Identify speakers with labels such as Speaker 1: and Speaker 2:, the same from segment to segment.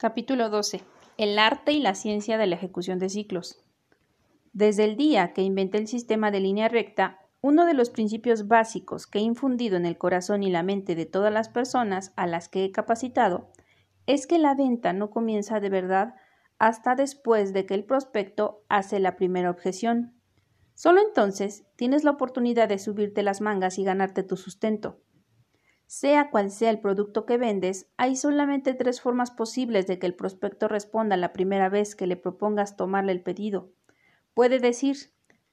Speaker 1: Capítulo 12. El arte y la ciencia de la ejecución de ciclos. Desde el día que inventé el sistema de línea recta, uno de los principios básicos que he infundido en el corazón y la mente de todas las personas a las que he capacitado es que la venta no comienza de verdad hasta después de que el prospecto hace la primera objeción. Solo entonces tienes la oportunidad de subirte las mangas y ganarte tu sustento. Sea cual sea el producto que vendes, hay solamente tres formas posibles de que el prospecto responda la primera vez que le propongas tomarle el pedido. Puede decir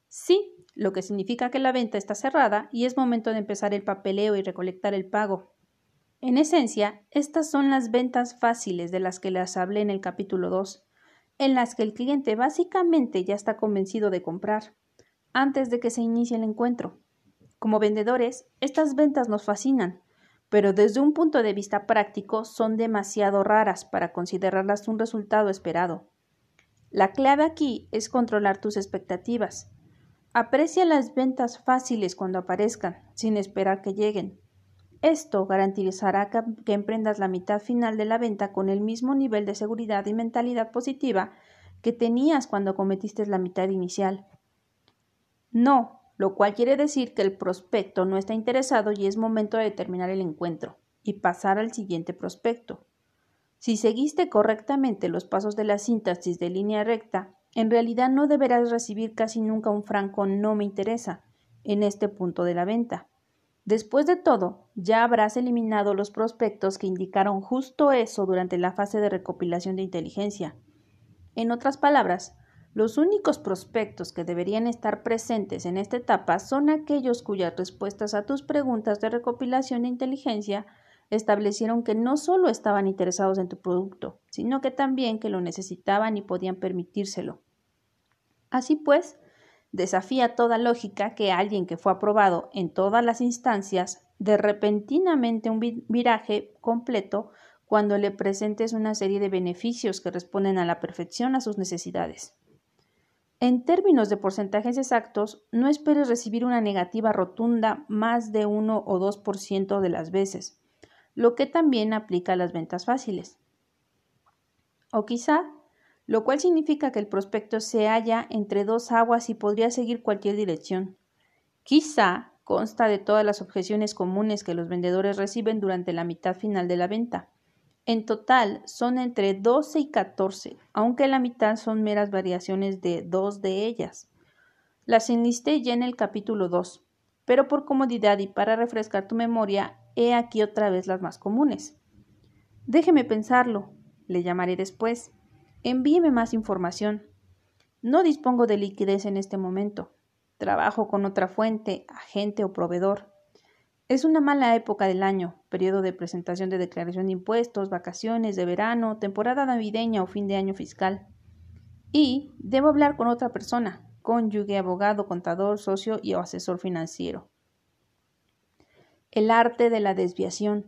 Speaker 1: sí, lo que significa que la venta está cerrada y es momento de empezar el papeleo y recolectar el pago. En esencia, estas son las ventas fáciles de las que les hablé en el capítulo 2, en las que el cliente básicamente ya está convencido de comprar, antes de que se inicie el encuentro. Como vendedores, estas ventas nos fascinan, pero desde un punto de vista práctico son demasiado raras para considerarlas un resultado esperado. La clave aquí es controlar tus expectativas. Aprecia las ventas fáciles cuando aparezcan, sin esperar que lleguen. Esto garantizará que, emprendas la mitad final de la venta con el mismo nivel de seguridad y mentalidad positiva que tenías cuando cometiste la mitad inicial. No, lo cual quiere decir que el prospecto no está interesado y es momento de terminar el encuentro y pasar al siguiente prospecto. Si seguiste correctamente los pasos de la síntesis de línea recta, en realidad no deberás recibir casi nunca un franco no me interesa en este punto de la venta. Después de todo, ya habrás eliminado los prospectos que indicaron justo eso durante la fase de recopilación de inteligencia. En otras palabras, los únicos prospectos que deberían estar presentes en esta etapa son aquellos cuyas respuestas a tus preguntas de recopilación de inteligencia establecieron que no solo estaban interesados en tu producto, sino que también que lo necesitaban y podían permitírselo. Así pues, desafía toda lógica que alguien que fue aprobado en todas las instancias de repentinamente un viraje completo cuando le presentes una serie de beneficios que responden a la perfección a sus necesidades. En términos de porcentajes exactos, no esperes recibir una negativa rotunda más de 1 o 2% de las veces, lo que también aplica a las ventas fáciles. O quizá, lo cual significa que el prospecto se halla entre dos aguas y podría seguir cualquier dirección. Quizá consta de todas las objeciones comunes que los vendedores reciben durante la mitad final de la venta. En total son entre 12 y 14, aunque la mitad son meras variaciones de dos de ellas. Las enlisté ya en el capítulo 2, pero por comodidad y para refrescar tu memoria, he aquí otra vez las más comunes. Déjeme pensarlo, le llamaré después. Envíeme más información. No dispongo de liquidez en este momento. Trabajo con otra fuente, agente o proveedor. Es una mala época del año, periodo de presentación de declaración de impuestos, vacaciones de verano, temporada navideña o fin de año fiscal. Y debo hablar con otra persona, cónyuge, abogado, contador, socio y o asesor financiero. El arte de la desviación.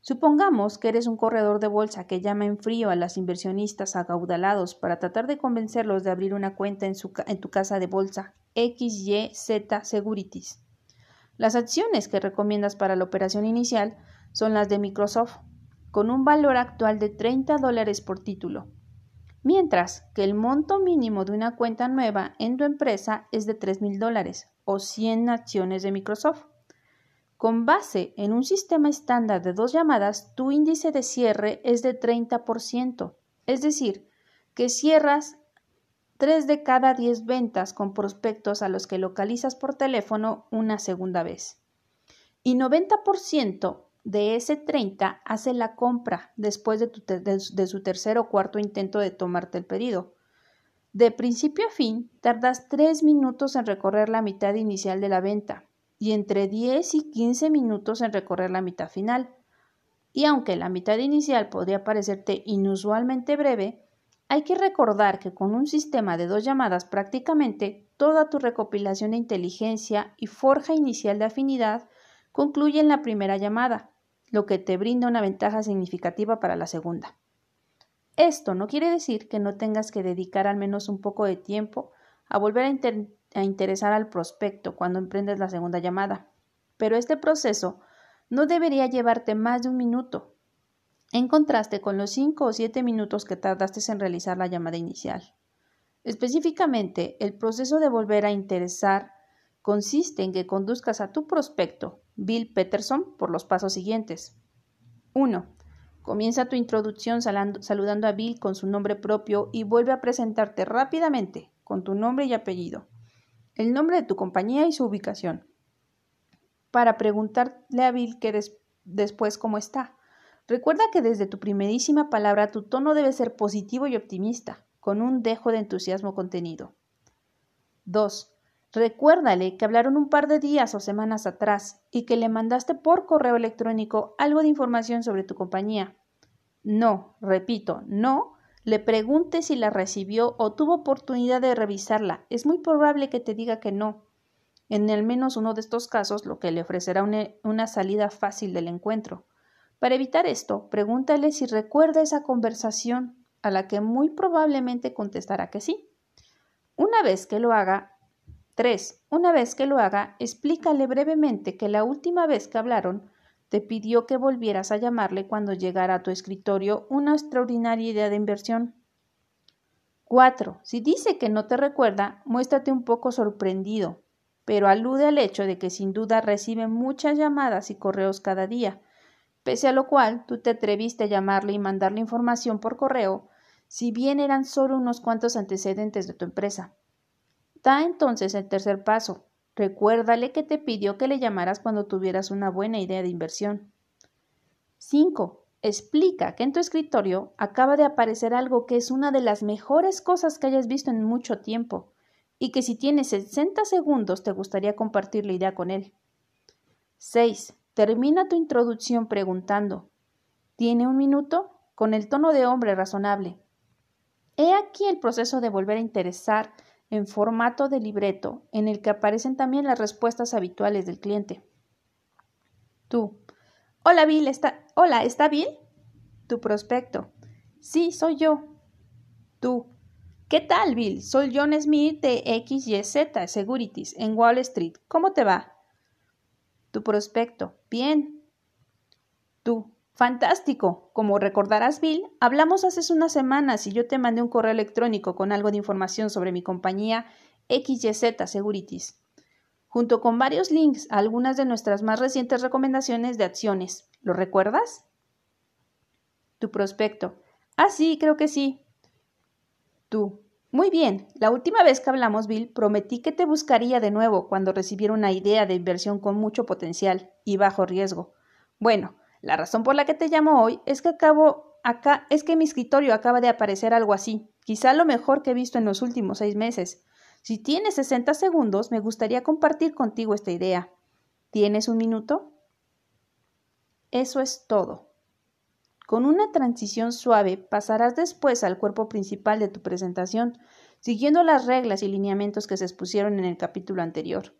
Speaker 1: Supongamos que eres un corredor de bolsa que llama en frío a las inversionistas agaudalados para tratar de convencerlos de abrir una cuenta en, su, en tu casa de bolsa XYZ Securities. Las acciones que recomiendas para la operación inicial son las de Microsoft, con un valor actual de 30 dólares por título, mientras que el monto mínimo de una cuenta nueva en tu empresa es de 3 mil dólares o 100 acciones de Microsoft. Con base en un sistema estándar de dos llamadas, tu índice de cierre es de 30%, es decir, que cierras Tres de cada diez ventas con prospectos a los que localizas por teléfono una segunda vez. Y 90% de ese 30 hace la compra después de, de su tercer o cuarto intento de tomarte el pedido. De principio a fin, tardas 3 minutos en recorrer la mitad inicial de la venta y entre 10 y 15 minutos en recorrer la mitad final. Y aunque la mitad inicial podría parecerte inusualmente breve, hay que recordar que con un sistema de dos llamadas prácticamente toda tu recopilación de inteligencia y forja inicial de afinidad concluye en la primera llamada, lo que te brinda una ventaja significativa para la segunda. Esto no quiere decir que no tengas que dedicar al menos un poco de tiempo a volver a, interesar al prospecto cuando emprendes la segunda llamada, pero este proceso no debería llevarte más de un minuto. En contraste con los 5 o 7 minutos que tardaste en realizar la llamada inicial. Específicamente, el proceso de volver a interesar consiste en que conduzcas a tu prospecto, Bill Peterson, por los pasos siguientes. 1. Comienza tu introducción saludando a Bill con su nombre propio y vuelve a presentarte rápidamente con tu nombre y apellido, el nombre de tu compañía y su ubicación, para preguntarle a Bill que después cómo está. Recuerda que desde tu primerísima palabra tu tono debe ser positivo y optimista, con un dejo de entusiasmo contenido. 2. Recuérdale que hablaron un par de días o semanas atrás y que le mandaste por correo electrónico algo de información sobre tu compañía. No, repito, no, le pregunte si la recibió o tuvo oportunidad de revisarla. Es muy probable que te diga que no. En al menos uno de estos casos, lo que le ofrecerá una, una salida fácil del encuentro. Para evitar esto, pregúntale si recuerda esa conversación, a la que muy probablemente contestará que sí. Una vez que lo haga, 3. Una vez que lo haga, explícale brevemente que la última vez que hablaron te pidió que volvieras a llamarle cuando llegara a tu escritorio una extraordinaria idea de inversión. 4. Si dice que no te recuerda, muéstrate un poco sorprendido, pero alude al hecho de que sin duda recibe muchas llamadas y correos cada día, pese a lo cual tú te atreviste a llamarle y mandarle información por correo, si bien eran solo unos cuantos antecedentes de tu empresa. Da entonces el tercer paso. Recuérdale que te pidió que le llamaras cuando tuvieras una buena idea de inversión. 5. Explica que en tu escritorio acaba de aparecer algo que es una de las mejores cosas que hayas visto en mucho tiempo y que si tienes 60 segundos te gustaría compartir la idea con él. 6. Termina tu introducción preguntando ¿Tiene un minuto? con el tono de hombre razonable. He aquí el proceso de volver a interesar en formato de libreto en el que aparecen también las respuestas habituales del cliente. Tú. Hola Bill, ¿está, hola, ¿está Bill? Tu prospecto. Sí, soy yo. Tú. ¿Qué tal, Bill? Soy John Smith de XYZ Securities en Wall Street. ¿Cómo te va? Tu prospecto. Bien. Tú. Fantástico. Como recordarás, Bill, hablamos hace unas semanas y yo te mandé un correo electrónico con algo de información sobre mi compañía XYZ Securities, junto con varios links a algunas de nuestras más recientes recomendaciones de acciones. ¿Lo recuerdas? Tu prospecto. Ah, sí, creo que sí. Tú. Muy bien. La última vez que hablamos, Bill, prometí que te buscaría de nuevo cuando recibiera una idea de inversión con mucho potencial y bajo riesgo. Bueno, la razón por la que te llamo hoy es que acabo acá es que en mi escritorio acaba de aparecer algo así, quizá lo mejor que he visto en los últimos seis meses. Si tienes 60 segundos, me gustaría compartir contigo esta idea. ¿Tienes un minuto? Eso es todo. Con una transición suave pasarás después al cuerpo principal de tu presentación, siguiendo las reglas y lineamientos que se expusieron en el capítulo anterior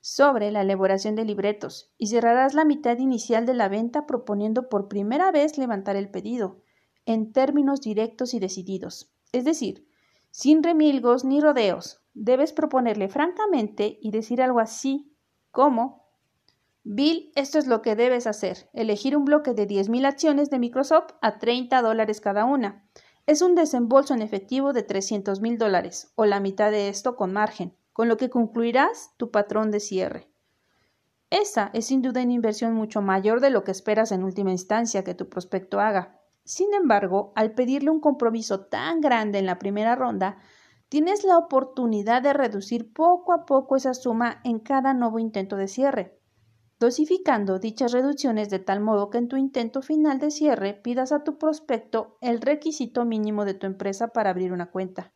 Speaker 1: sobre la elaboración de libretos y cerrarás la mitad inicial de la venta proponiendo por primera vez levantar el pedido, en términos directos y decididos. Es decir, sin remilgos ni rodeos, debes proponerle francamente y decir algo así como Bill, esto es lo que debes hacer. Elegir un bloque de 10.000 acciones de Microsoft a 30 dólares cada una. Es un desembolso en efectivo de 300.000 dólares, o la mitad de esto con margen con lo que concluirás tu patrón de cierre. Esa es sin duda una inversión mucho mayor de lo que esperas en última instancia que tu prospecto haga. Sin embargo, al pedirle un compromiso tan grande en la primera ronda, tienes la oportunidad de reducir poco a poco esa suma en cada nuevo intento de cierre, dosificando dichas reducciones de tal modo que en tu intento final de cierre pidas a tu prospecto el requisito mínimo de tu empresa para abrir una cuenta.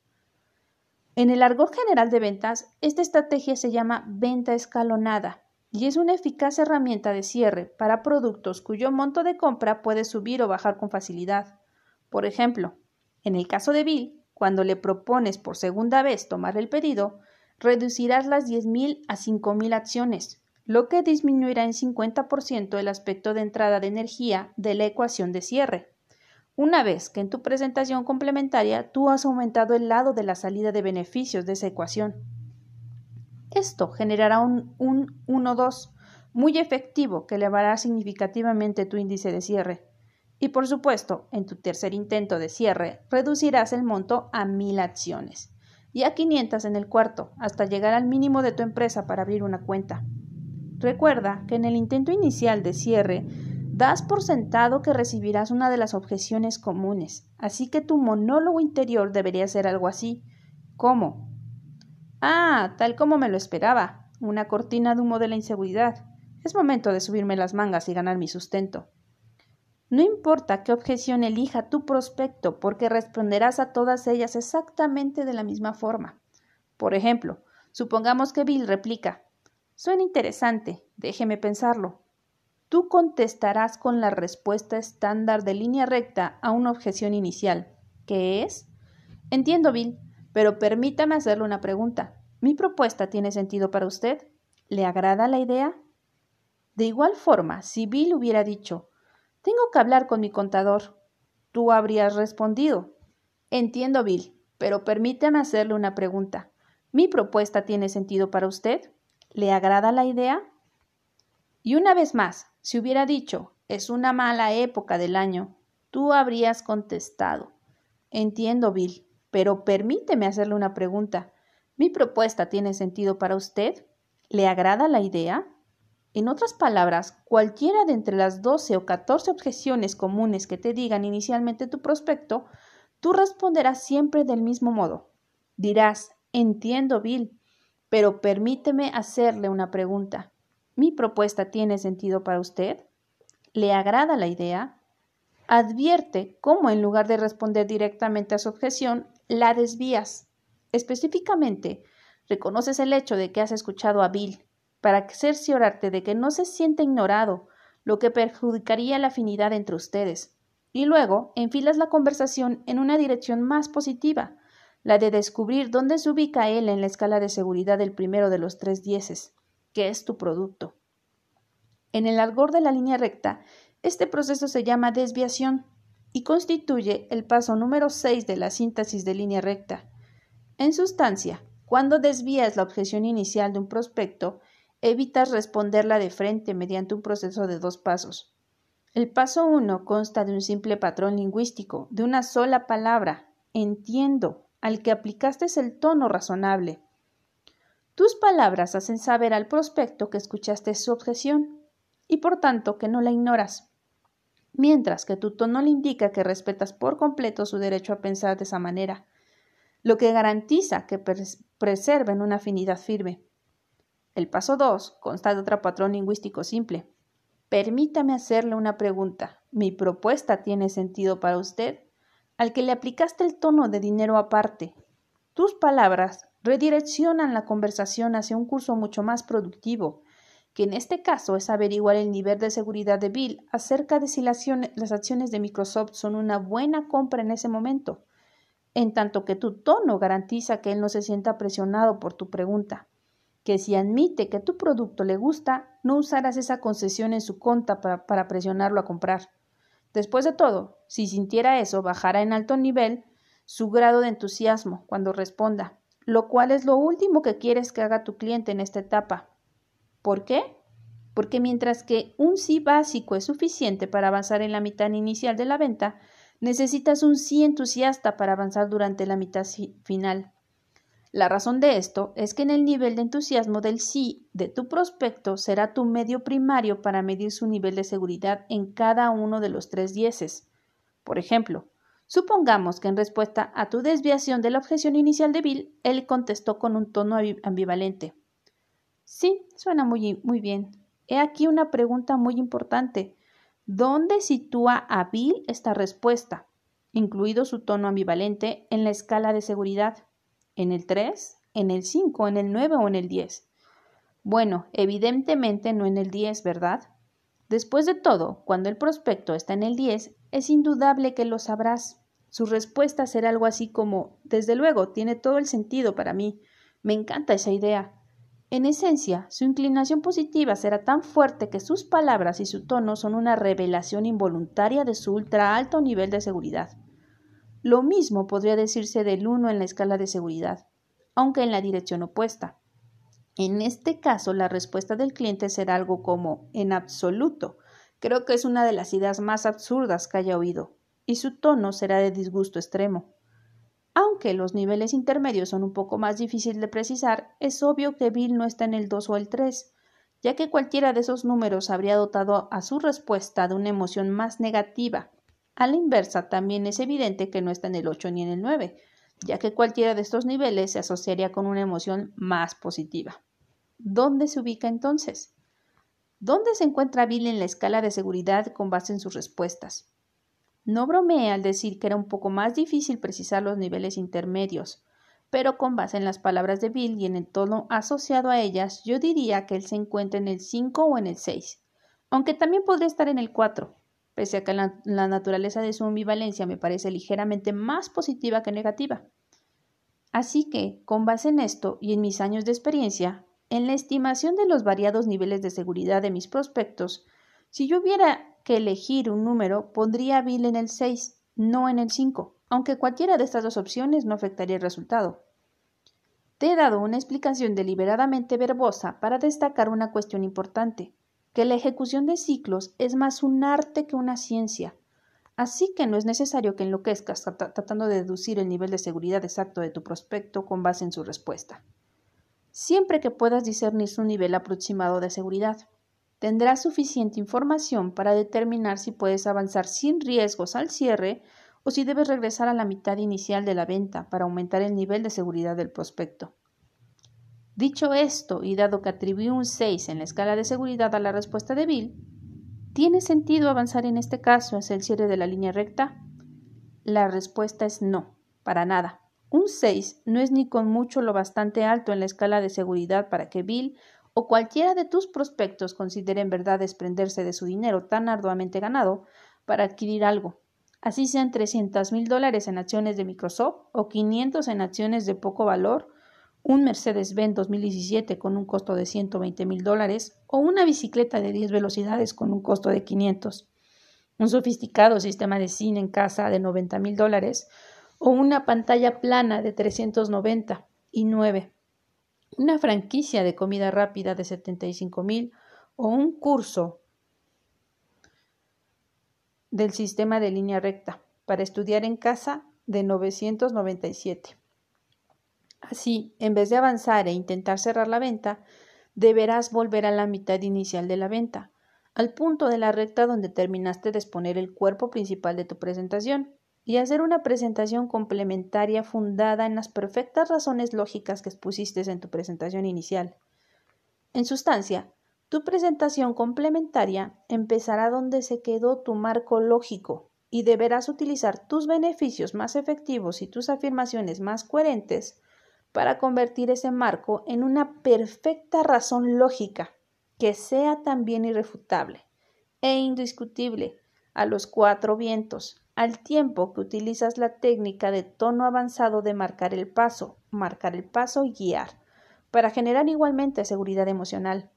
Speaker 1: En el argot general de ventas, esta estrategia se llama venta escalonada y es una eficaz herramienta de cierre para productos cuyo monto de compra puede subir o bajar con facilidad. Por ejemplo, en el caso de Bill, cuando le propones por segunda vez tomar el pedido, reducirás las 10.000 a 5.000 acciones, lo que disminuirá en 50% el aspecto de entrada de energía de la ecuación de cierre. Una vez que en tu presentación complementaria tú has aumentado el lado de la salida de beneficios de esa ecuación. Esto generará un, 1-2 muy efectivo que elevará significativamente tu índice de cierre. Y por supuesto, en tu tercer intento de cierre, reducirás el monto a mil acciones y a 500 en el cuarto, hasta llegar al mínimo de tu empresa para abrir una cuenta. Recuerda que en el intento inicial de cierre das por sentado que recibirás una de las objeciones comunes, así que tu monólogo interior debería ser algo así. ¿Cómo? Ah, tal como me lo esperaba, una cortina de humo de la inseguridad. Es momento de subirme las mangas y ganar mi sustento. No importa qué objeción elija tu prospecto, porque responderás a todas ellas exactamente de la misma forma. Por ejemplo, supongamos que Bill replica Suena interesante, déjeme pensarlo. Tú contestarás con la respuesta estándar de línea recta a una objeción inicial, que es Entiendo, Bill, pero permítame hacerle una pregunta. ¿Mi propuesta tiene sentido para usted? ¿Le agrada la idea? De igual forma, si Bill hubiera dicho tengo que hablar con mi contador. Tú habrías respondido. Entiendo, Bill, pero permíteme hacerle una pregunta. ¿Mi propuesta tiene sentido para usted? ¿Le agrada la idea? Y una vez más, si hubiera dicho es una mala época del año, tú habrías contestado. Entiendo, Bill, pero permíteme hacerle una pregunta. ¿Mi propuesta tiene sentido para usted? ¿Le agrada la idea? En otras palabras, cualquiera de entre las 12 o 14 objeciones comunes que te digan inicialmente tu prospecto, tú responderás siempre del mismo modo. Dirás, entiendo, Bill, pero permíteme hacerle una pregunta. ¿Mi propuesta tiene sentido para usted? ¿Le agrada la idea? Advierte cómo en lugar de responder directamente a su objeción, la desvías. Específicamente, reconoces el hecho de que has escuchado a Bill para cerciorarte de que no se siente ignorado, lo que perjudicaría la afinidad entre ustedes. Y luego enfilas la conversación en una dirección más positiva, la de descubrir dónde se ubica él en la escala de seguridad del primero de los tres dieces, que es tu producto. En el argor de la línea recta, este proceso se llama desviación y constituye el paso número 6 de la síntesis de línea recta. En sustancia, cuando desvías la objeción inicial de un prospecto, evitas responderla de frente mediante un proceso de dos pasos. El paso uno consta de un simple patrón lingüístico, de una sola palabra, entiendo, al que aplicaste el tono razonable. Tus palabras hacen saber al prospecto que escuchaste su objeción y por tanto que no la ignoras, mientras que tu tono le indica que respetas por completo su derecho a pensar de esa manera, lo que garantiza que preserven una afinidad firme. El paso 2 consta de otro patrón lingüístico simple. Permítame hacerle una pregunta. ¿Mi propuesta tiene sentido para usted? Al que le aplicaste el tono de dinero aparte. Tus palabras redireccionan la conversación hacia un curso mucho más productivo, que en este caso es averiguar el nivel de seguridad de Bill acerca de si las acciones de Microsoft son una buena compra en ese momento, en tanto que tu tono garantiza que él no se sienta presionado por tu pregunta que si admite que tu producto le gusta, no usarás esa concesión en su conta para, presionarlo a comprar. Después de todo, si sintiera eso, bajará en alto nivel su grado de entusiasmo cuando responda, lo cual es lo último que quieres que haga tu cliente en esta etapa. ¿Por qué? Porque mientras que un sí básico es suficiente para avanzar en la mitad inicial de la venta, necesitas un sí entusiasta para avanzar durante la mitad final. La razón de esto es que en el nivel de entusiasmo del sí de tu prospecto será tu medio primario para medir su nivel de seguridad en cada uno de los tres dieces. Por ejemplo, supongamos que en respuesta a tu desviación de la objeción inicial de Bill, él contestó con un tono ambivalente. Sí, suena muy, muy bien. He aquí una pregunta muy importante. ¿Dónde sitúa a Bill esta respuesta, incluido su tono ambivalente, en la escala de seguridad? ¿En el 3? ¿En el 5? ¿En el 9 o en el 10? Bueno, evidentemente no en el 10, ¿verdad? Después de todo, cuando el prospecto está en el 10, es indudable que lo sabrás. Su respuesta será algo así como Desde luego, tiene todo el sentido para mí. Me encanta esa idea. En esencia, su inclinación positiva será tan fuerte que sus palabras y su tono son una revelación involuntaria de su ultra alto nivel de seguridad. Lo mismo podría decirse del 1 en la escala de seguridad, aunque en la dirección opuesta. En este caso, la respuesta del cliente será algo como en absoluto, Creo que es una de las ideas más absurdas que haya oído, y su tono será de disgusto extremo. Aunque los niveles intermedios son un poco más difíciles de precisar, es obvio que Bill no está en el 2 o el 3, ya que cualquiera de esos números habría dotado a su respuesta de una emoción más negativa. A la inversa, también es evidente que no está en el 8 ni en el 9, ya que cualquiera de estos niveles se asociaría con una emoción más positiva. ¿Dónde se ubica entonces? ¿Dónde se encuentra Bill en la escala de seguridad con base en sus respuestas? No bromeé al decir que era un poco más difícil precisar los niveles intermedios, pero con base en las palabras de Bill y en el tono asociado a ellas, yo diría que él se encuentra en el 5 o en el 6, aunque también podría estar en el 4, pese a que la, naturaleza de su ambivalencia me parece ligeramente más positiva que negativa. Así que, con base en esto y en mis años de experiencia, en la estimación de los variados niveles de seguridad de mis prospectos, si yo hubiera que elegir un número, pondría a Bill en el 6, no en el 5, aunque cualquiera de estas dos opciones no afectaría el resultado. Te he dado una explicación deliberadamente verbosa para destacar una cuestión importante, que la ejecución de ciclos es más un arte que una ciencia, así que no es necesario que enloquezcas tratando de deducir el nivel de seguridad exacto de tu prospecto con base en su respuesta. Siempre que puedas discernir su nivel aproximado de seguridad, tendrás suficiente información para determinar si puedes avanzar sin riesgos al cierre o si debes regresar a la mitad inicial de la venta para aumentar el nivel de seguridad del prospecto. Dicho esto, y dado que atribuí un 6 en la escala de seguridad a la respuesta de Bill, ¿tiene sentido avanzar en este caso hacia el cierre de la línea recta? La respuesta es no, para nada. Un 6 no es ni con mucho lo bastante alto en la escala de seguridad para que Bill o cualquiera de tus prospectos considere en verdad desprenderse de su dinero tan arduamente ganado para adquirir algo, así sean trescientos mil dólares en acciones de Microsoft o 500 en acciones de poco valor, un Mercedes-Benz 2017 con un costo de 120 mil dólares o una bicicleta de 10 velocidades con un costo de 500, un sofisticado sistema de cine en casa de 90 mil dólares o una pantalla plana de 390 y 9 una franquicia de comida rápida de 75 mil o un curso del sistema de línea recta para estudiar en casa de 997. Así, en vez de avanzar e intentar cerrar la venta, deberás volver a la mitad inicial de la venta, al punto de la recta donde terminaste de exponer el cuerpo principal de tu presentación y hacer una presentación complementaria fundada en las perfectas razones lógicas que expusiste en tu presentación inicial. En sustancia, tu presentación complementaria empezará donde se quedó tu marco lógico y deberás utilizar tus beneficios más efectivos y tus afirmaciones más coherentes para convertir ese marco en una perfecta razón lógica que sea también irrefutable e indiscutible a los cuatro vientos, al tiempo que utilizas la técnica de tono avanzado de marcar el paso, marcar el paso y guiar, para generar igualmente seguridad emocional.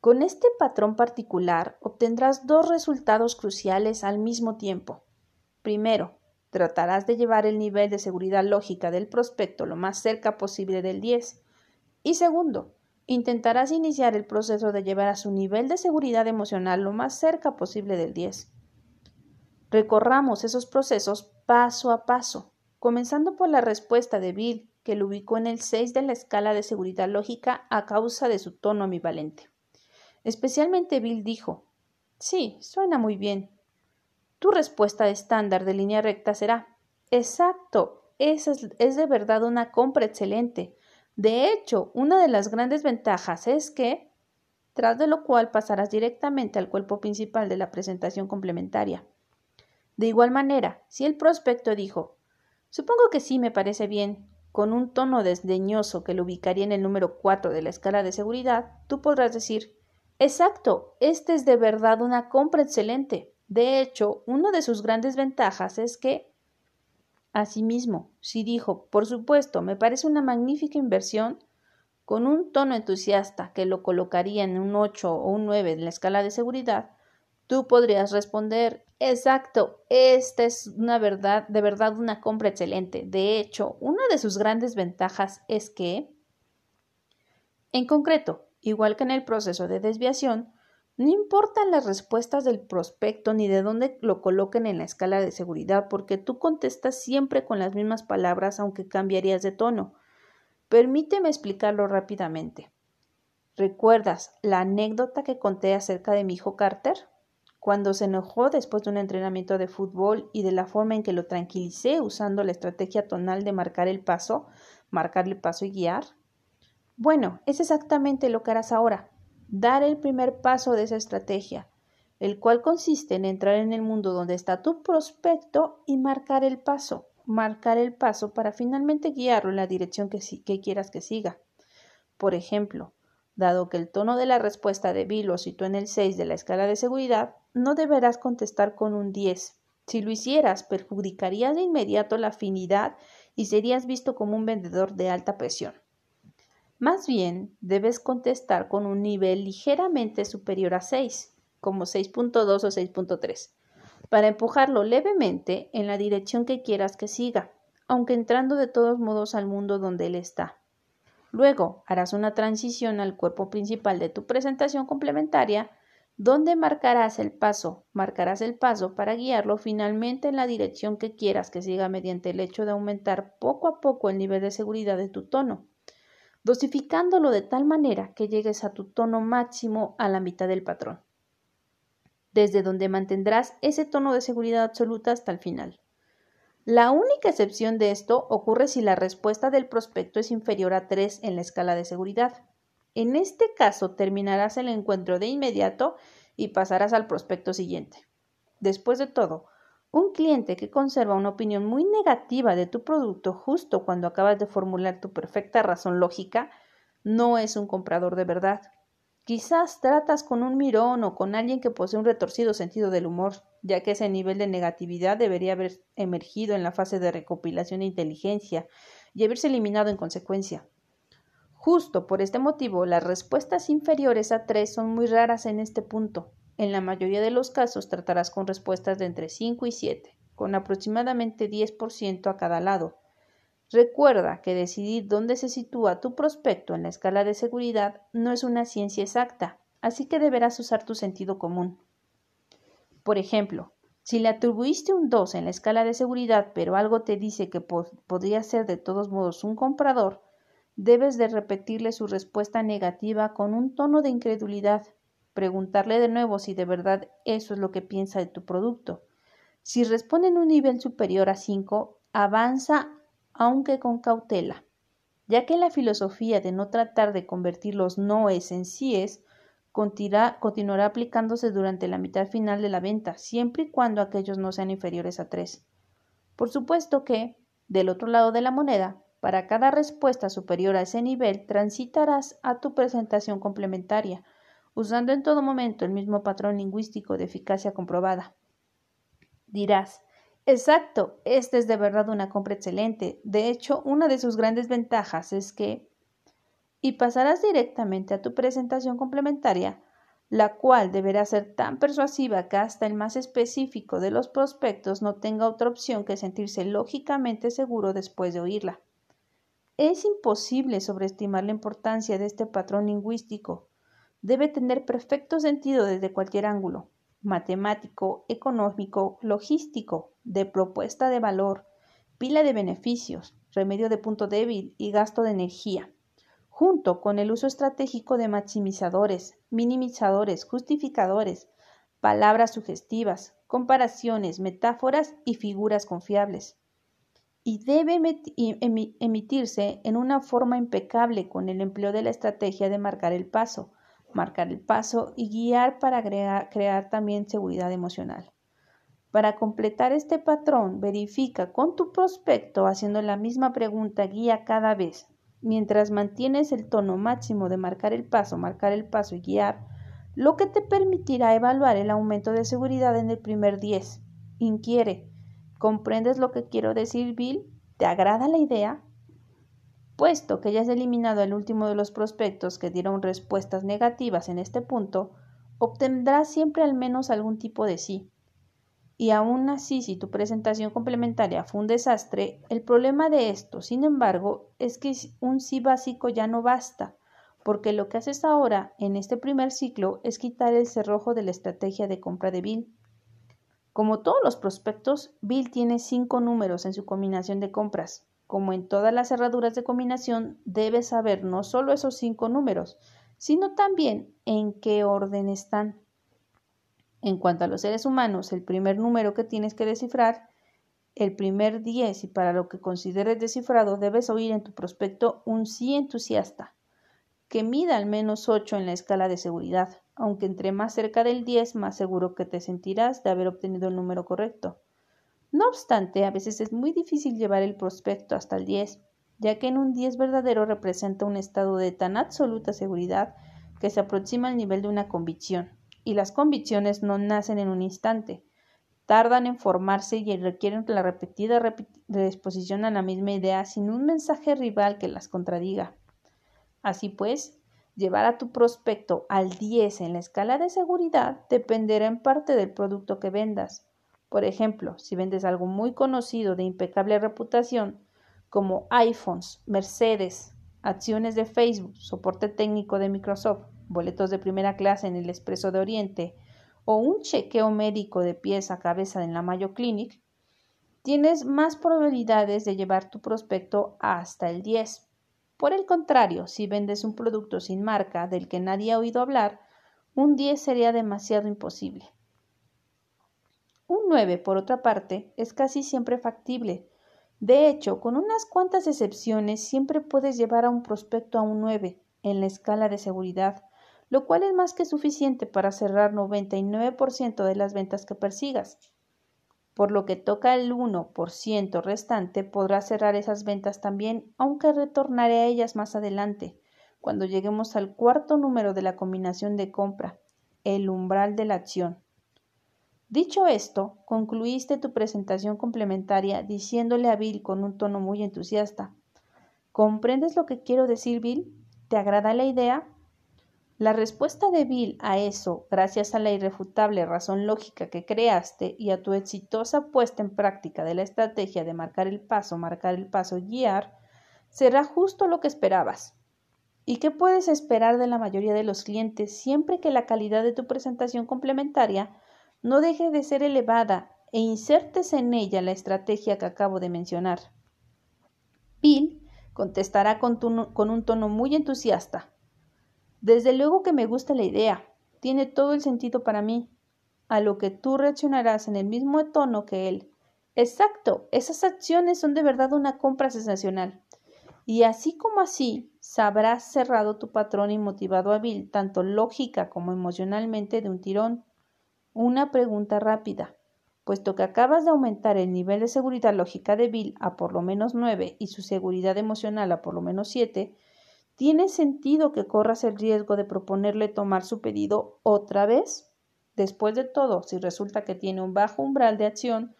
Speaker 1: Con este patrón particular obtendrás dos resultados cruciales al mismo tiempo. Primero, tratarás de llevar el nivel de seguridad lógica del prospecto lo más cerca posible del 10. Y segundo, intentarás iniciar el proceso de llevar a su nivel de seguridad emocional lo más cerca posible del 10. Recorramos esos procesos paso a paso, comenzando por la respuesta de Bill, que lo ubicó en el 6 de la escala de seguridad lógica a causa de su tono ambivalente. Especialmente Bill dijo Sí, suena muy bien. Tu respuesta estándar de línea recta será Exacto, esa es, es de verdad una compra excelente. De hecho, una de las grandes ventajas es que, tras de lo cual pasarás directamente al cuerpo principal de la presentación complementaria. De igual manera, si el prospecto dijo Supongo que sí me parece bien, con un tono desdeñoso que lo ubicaría en el número 4 de la escala de seguridad, tú podrás decir Exacto, este es de verdad una compra excelente. De hecho, una de sus grandes ventajas es que Asimismo, si dijo, por supuesto, me parece una magnífica inversión, con un tono entusiasta que lo colocaría en un 8 o un 9 en la escala de seguridad, tú podrías responder, Exacto, esta es una verdad, de verdad una compra excelente. De hecho, una de sus grandes ventajas es que, en concreto, igual que en el proceso de desviación, No importan las respuestas del prospecto ni de dónde lo coloquen en la escala de seguridad, porque tú contestas siempre con las mismas palabras, aunque cambiarías de tono. Permíteme explicarlo rápidamente. ¿Recuerdas la anécdota que conté acerca de mi hijo Carter? Cuando se enojó después de un entrenamiento de fútbol y de la forma en que lo tranquilicé usando la estrategia tonal de marcar el paso, marcar el paso y guiar. Bueno, es exactamente lo que harás ahora dar el primer paso de esa estrategia, el cual consiste en entrar en el mundo donde está tu prospecto y marcar el paso, marcar el paso para finalmente guiarlo en la dirección que, quieras que siga. Por ejemplo, dado que el tono de la respuesta de Bill lo situó en el 6 de la escala de seguridad, no deberás contestar con un 10. Si lo hicieras, perjudicarías de inmediato la afinidad y serías visto como un vendedor de alta presión. Más bien, debes contestar con un nivel ligeramente superior a 6, como 6.2 o 6.3, para empujarlo levemente en la dirección que quieras que siga, aunque entrando de todos modos al mundo donde él está. Luego harás una transición al cuerpo principal de tu presentación complementaria, donde marcarás el paso, marcarás el paso para guiarlo finalmente en la dirección que quieras que siga mediante el hecho de aumentar poco a poco el nivel de seguridad de tu tono dosificándolo de tal manera que llegues a tu tono máximo a la mitad del patrón, desde donde mantendrás ese tono de seguridad absoluta hasta el final. La única excepción de esto ocurre si la respuesta del prospecto es inferior a 3 en la escala de seguridad. En este caso terminarás el encuentro de inmediato y pasarás al prospecto siguiente. Después de todo, un cliente que conserva una opinión muy negativa de tu producto justo cuando acabas de formular tu perfecta razón lógica no es un comprador de verdad. Quizás tratas con un mirón o con alguien que posee un retorcido sentido del humor, ya que ese nivel de negatividad debería haber emergido en la fase de recopilación de inteligencia y haberse eliminado en consecuencia. Justo por este motivo, las respuestas inferiores a tres son muy raras en este punto, en la mayoría de los casos tratarás con respuestas de entre 5 y 7, con aproximadamente 10% a cada lado. Recuerda que decidir dónde se sitúa tu prospecto en la escala de seguridad no es una ciencia exacta, así que deberás usar tu sentido común. Por ejemplo, si le atribuiste un 2 en la escala de seguridad, pero algo te dice que podría ser de todos modos un comprador, debes de repetirle su respuesta negativa con un tono de incredulidad preguntarle de nuevo si de verdad eso es lo que piensa de tu producto. Si responde en un nivel superior a 5, avanza aunque con cautela, ya que la filosofía de no tratar de convertir los noes en síes continuará aplicándose durante la mitad final de la venta, siempre y cuando aquellos no sean inferiores a 3. Por supuesto que, del otro lado de la moneda, para cada respuesta superior a ese nivel, transitarás a tu presentación complementaria, usando en todo momento el mismo patrón lingüístico de eficacia comprobada. Dirás, exacto, esta es de verdad una compra excelente. De hecho, una de sus grandes ventajas es que... y pasarás directamente a tu presentación complementaria, la cual deberá ser tan persuasiva que hasta el más específico de los prospectos no tenga otra opción que sentirse lógicamente seguro después de oírla. Es imposible sobreestimar la importancia de este patrón lingüístico, debe tener perfecto sentido desde cualquier ángulo, matemático, económico, logístico, de propuesta de valor, pila de beneficios, remedio de punto débil y gasto de energía, junto con el uso estratégico de maximizadores, minimizadores, justificadores, palabras sugestivas, comparaciones, metáforas y figuras confiables. Y debe emitirse en una forma impecable con el empleo de la estrategia de marcar el paso, marcar el paso y guiar para crear, también seguridad emocional. Para completar este patrón, verifica con tu prospecto haciendo la misma pregunta guía cada vez. Mientras mantienes el tono máximo de marcar el paso, marcar el paso y guiar, lo que te permitirá evaluar el aumento de seguridad en el primer 10. Inquiere. ¿Comprendes lo que quiero decir, Bill? ¿Te agrada la idea? Puesto que ya has eliminado el último de los prospectos que dieron respuestas negativas en este punto, obtendrás siempre al menos algún tipo de sí. Y aún así, si tu presentación complementaria fue un desastre, el problema de esto, sin embargo, es que un sí básico ya no basta, porque lo que haces ahora en este primer ciclo es quitar el cerrojo de la estrategia de compra de Bill. Como todos los prospectos, Bill tiene cinco números en su combinación de compras. Como en todas las cerraduras de combinación, debes saber no solo esos cinco números, sino también en qué orden están. En cuanto a los seres humanos, el primer número que tienes que descifrar, el primer 10 y para lo que consideres descifrado, debes oír en tu prospecto un sí entusiasta, que mida al menos 8 en la escala de seguridad, aunque entre más cerca del 10 más seguro que te sentirás de haber obtenido el número correcto. No obstante, a veces es muy difícil llevar el prospecto hasta el 10, ya que en un 10 verdadero representa un estado de tan absoluta seguridad que se aproxima al nivel de una convicción y las convicciones no nacen en un instante. Tardan en formarse y requieren la repetida exposición a la misma idea sin un mensaje rival que las contradiga. Así pues, llevar a tu prospecto al 10 en la escala de seguridad dependerá en parte del producto que vendas. Por ejemplo, si vendes algo muy conocido de impecable reputación, como iPhones, Mercedes, acciones de Facebook, soporte técnico de Microsoft, boletos de primera clase en el Expreso de Oriente o un chequeo médico de pies a cabeza en la Mayo Clinic, tienes más probabilidades de llevar tu prospecto hasta el 10. Por el contrario, si vendes un producto sin marca del que nadie ha oído hablar, un 10 sería demasiado imposible. Un 9, por otra parte, es casi siempre factible. De hecho, con unas cuantas excepciones, siempre puedes llevar a un prospecto a un 9 en la escala de seguridad, lo cual es más que suficiente para cerrar 99% de las ventas que persigas. Por lo que toca el 1% restante, podrás cerrar esas ventas también, aunque retornaré a ellas más adelante, cuando lleguemos al cuarto número de la combinación de compra, el umbral de la acción. Dicho esto, concluiste tu presentación complementaria diciéndole a Bill con un tono muy entusiasta ¿Comprendes lo que quiero decir, Bill? ¿Te agrada la idea? La respuesta de Bill a eso, gracias a la irrefutable razón lógica que creaste y a tu exitosa puesta en práctica de la estrategia de marcar el paso, marcar el paso, guiar, será justo lo que esperabas. ¿Y qué puedes esperar de la mayoría de los clientes siempre que la calidad de tu presentación complementaria no deje de ser elevada e insertes en ella la estrategia que acabo de mencionar? Bill contestará con, con un tono muy entusiasta. Desde luego que me gusta la idea. Tiene todo el sentido para mí. A lo que tú reaccionarás en el mismo tono que él. Exacto, esas acciones son de verdad una compra sensacional. Y así como así, sabrás cerrado tu patrón y motivado a Bill, tanto lógica como emocionalmente, de un tirón. Una pregunta rápida. Puesto que acabas de aumentar el nivel de seguridad lógica de Bill a por lo menos nueve y su seguridad emocional a por lo menos siete, ¿Tiene sentido que corras el riesgo de proponerle tomar su pedido otra vez? Después de todo, si resulta que tiene un bajo umbral de acción,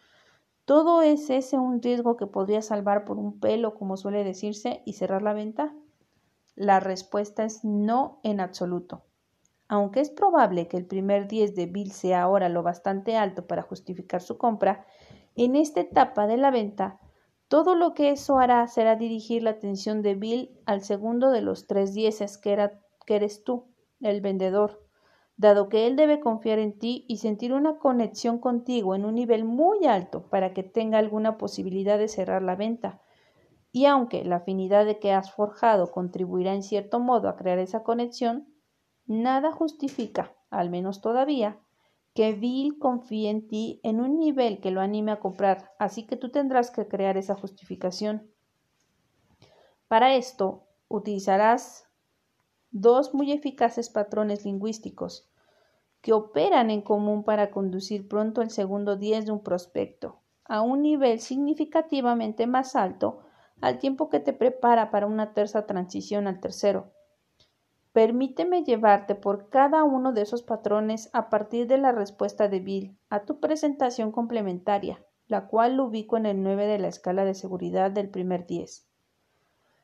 Speaker 1: ¿todo es ese un riesgo que podría salvar por un pelo, como suele decirse, y cerrar la venta? La respuesta es no en absoluto. Aunque es probable que el primer 10 de Bill sea ahora lo bastante alto para justificar su compra, en esta etapa de la venta todo lo que eso hará será dirigir la atención de Bill al segundo de los tres dieces que, que eres tú, el vendedor, dado que él debe confiar en ti y sentir una conexión contigo en un nivel muy alto para que tenga alguna posibilidad de cerrar la venta. Y aunque la afinidad de que has forjado contribuirá en cierto modo a crear esa conexión, nada justifica, al menos todavía, que Bill confíe en ti en un nivel que lo anime a comprar, así que tú tendrás que crear esa justificación. Para esto, utilizarás dos muy eficaces patrones lingüísticos que operan en común para conducir pronto el segundo 10 de un prospecto a un nivel significativamente más alto al tiempo que te prepara para una tercera transición al tercero. Permíteme llevarte por cada uno de esos patrones a partir de la respuesta de Bill a tu presentación complementaria, la cual lo ubico en el 9 de la escala de seguridad del primer 10.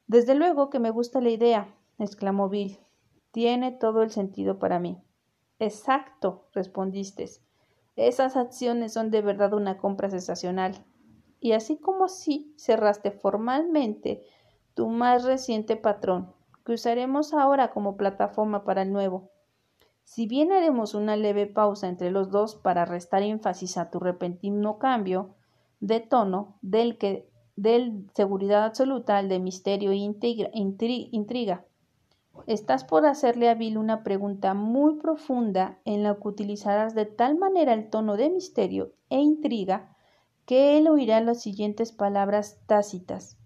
Speaker 1: Desde luego que me gusta la idea, exclamó Bill. Tiene todo el sentido para mí. Exacto, respondiste. Esas acciones son de verdad una compra sensacional. Y así como así cerraste formalmente tu más reciente patrón, que usaremos ahora como plataforma para el nuevo. Si bien haremos una leve pausa entre los dos para restar énfasis a tu repentino cambio de tono del que del seguridad absoluta al de misterio e intriga. Estás por hacerle a Bill una pregunta muy profunda en la que utilizarás de tal manera el tono de misterio e intriga que él oirá las siguientes palabras tácitas.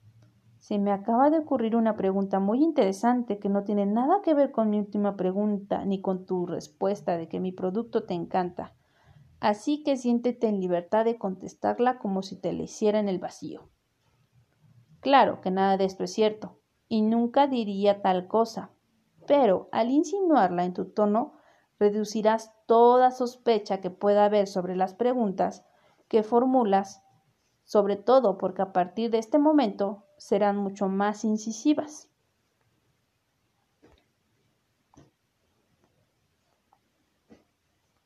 Speaker 1: Se me acaba de ocurrir una pregunta muy interesante que no tiene nada que ver con mi última pregunta ni con tu respuesta de que mi producto te encanta. Así que siéntete en libertad de contestarla como si te la hiciera en el vacío. Claro que nada de esto es cierto, y nunca diría tal cosa, pero al insinuarla en tu tono, reducirás toda sospecha que pueda haber sobre las preguntas que formulas, sobre todo porque a partir de este momento serán mucho más incisivas.